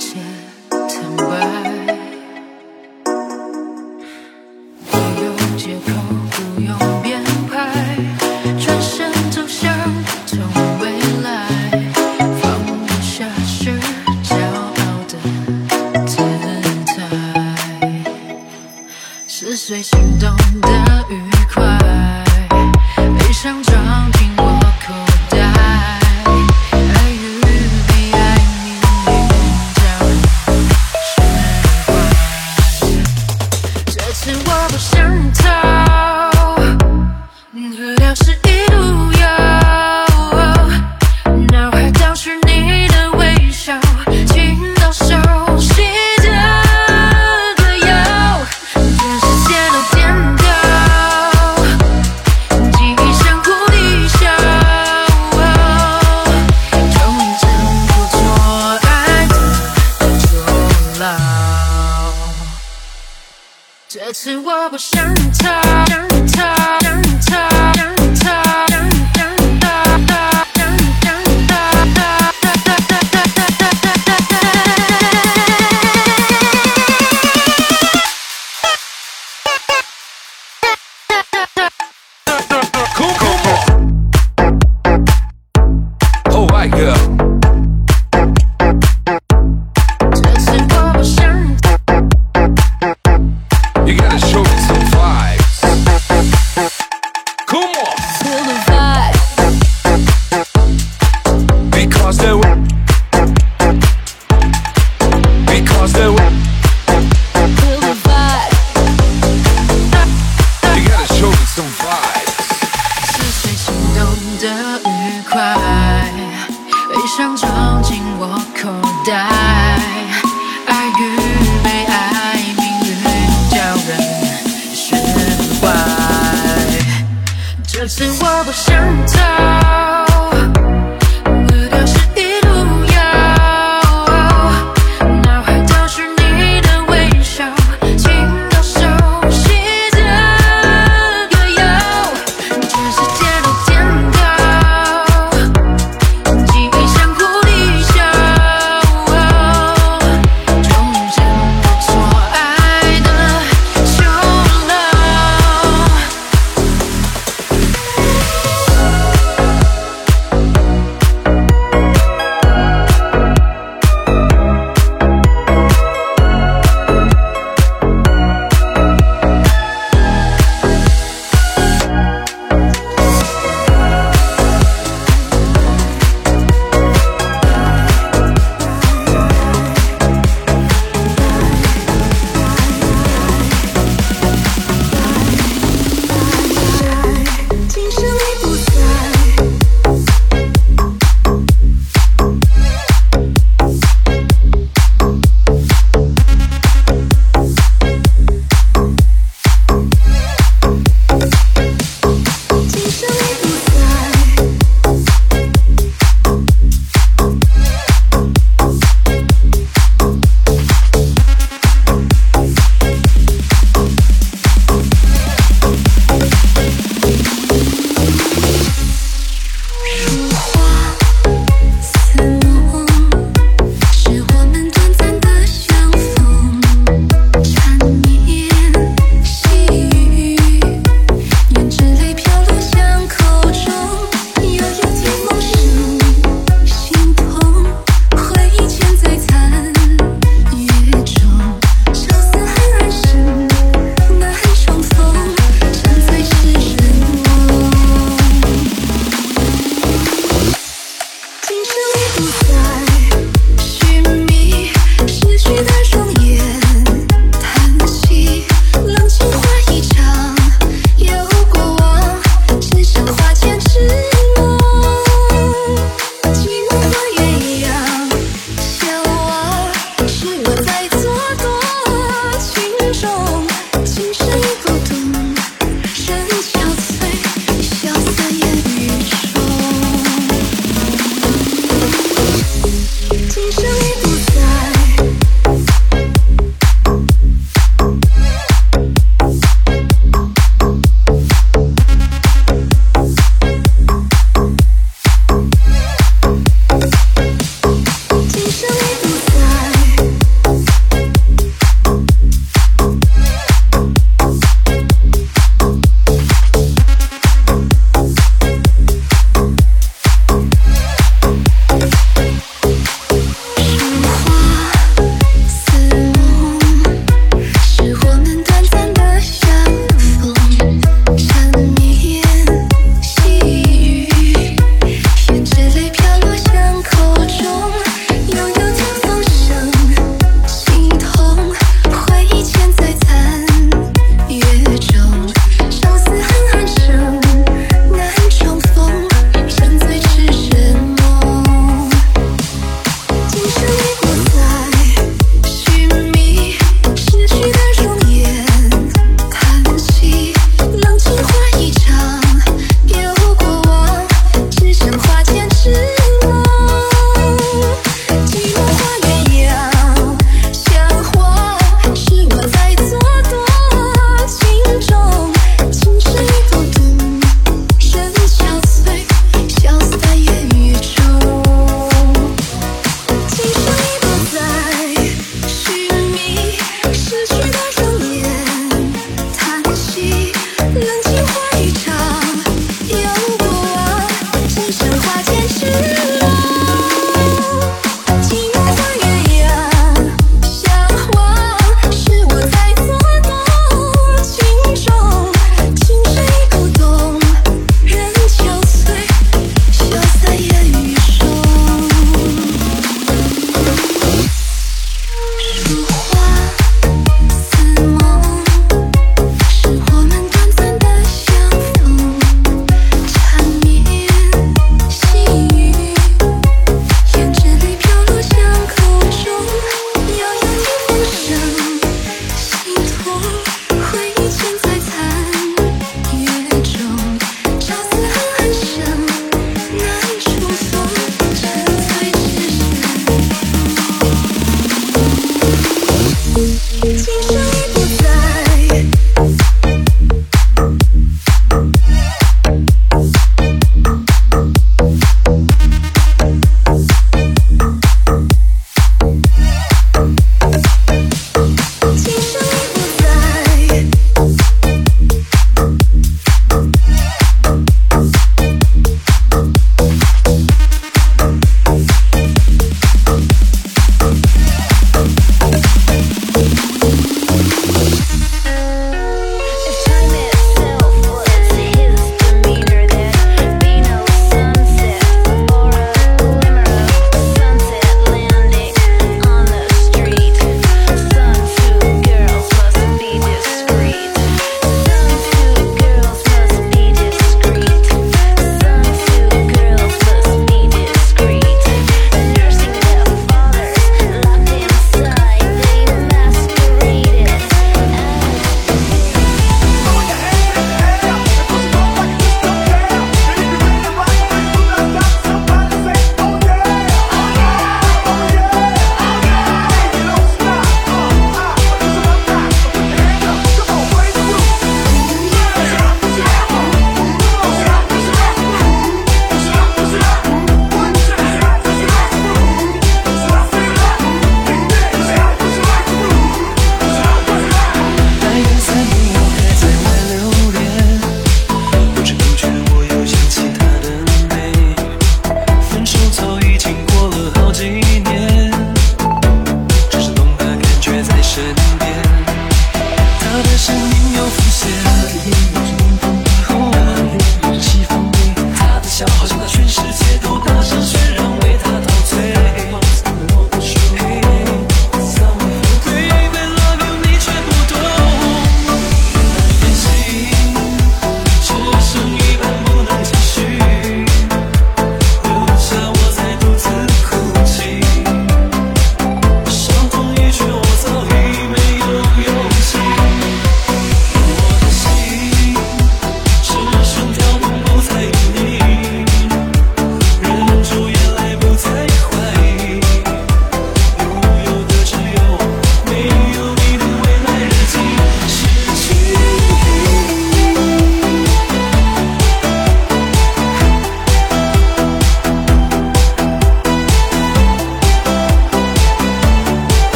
解 trouble.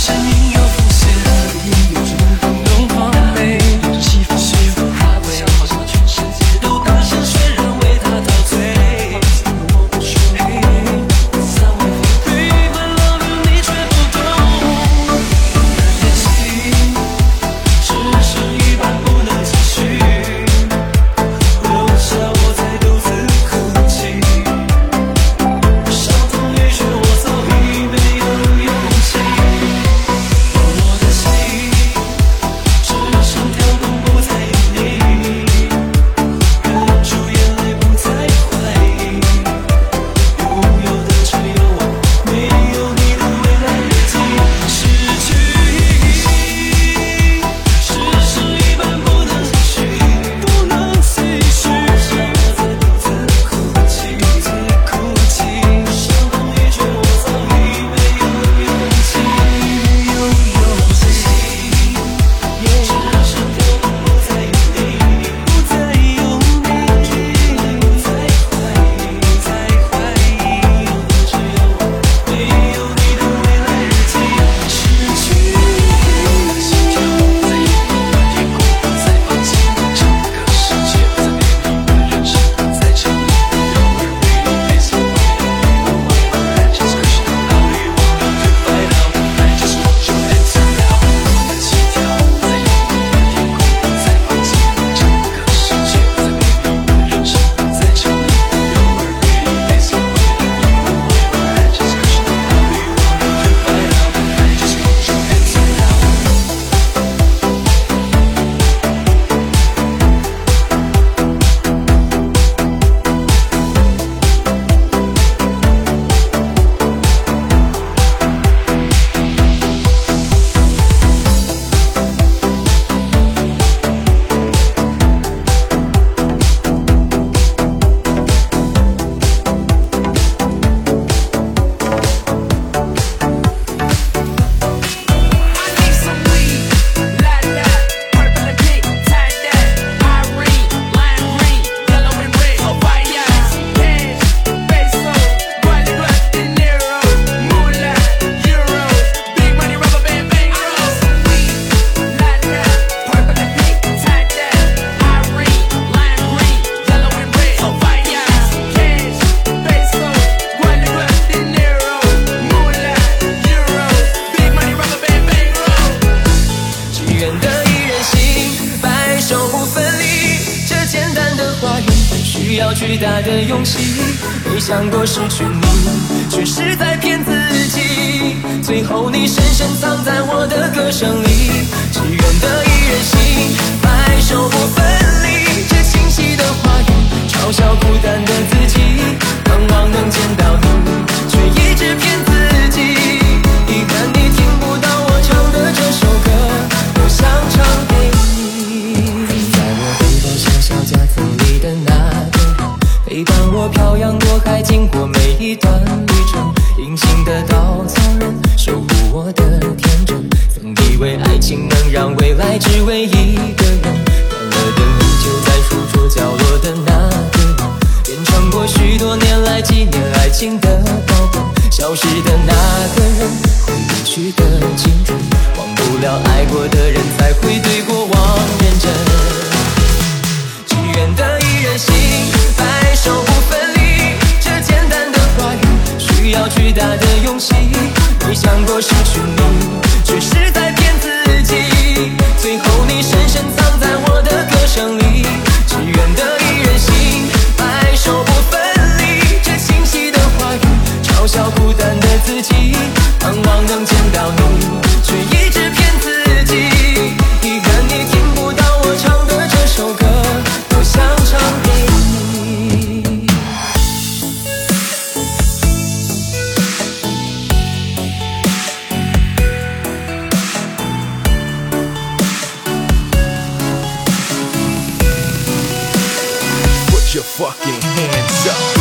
Ocean would your fucking hands up.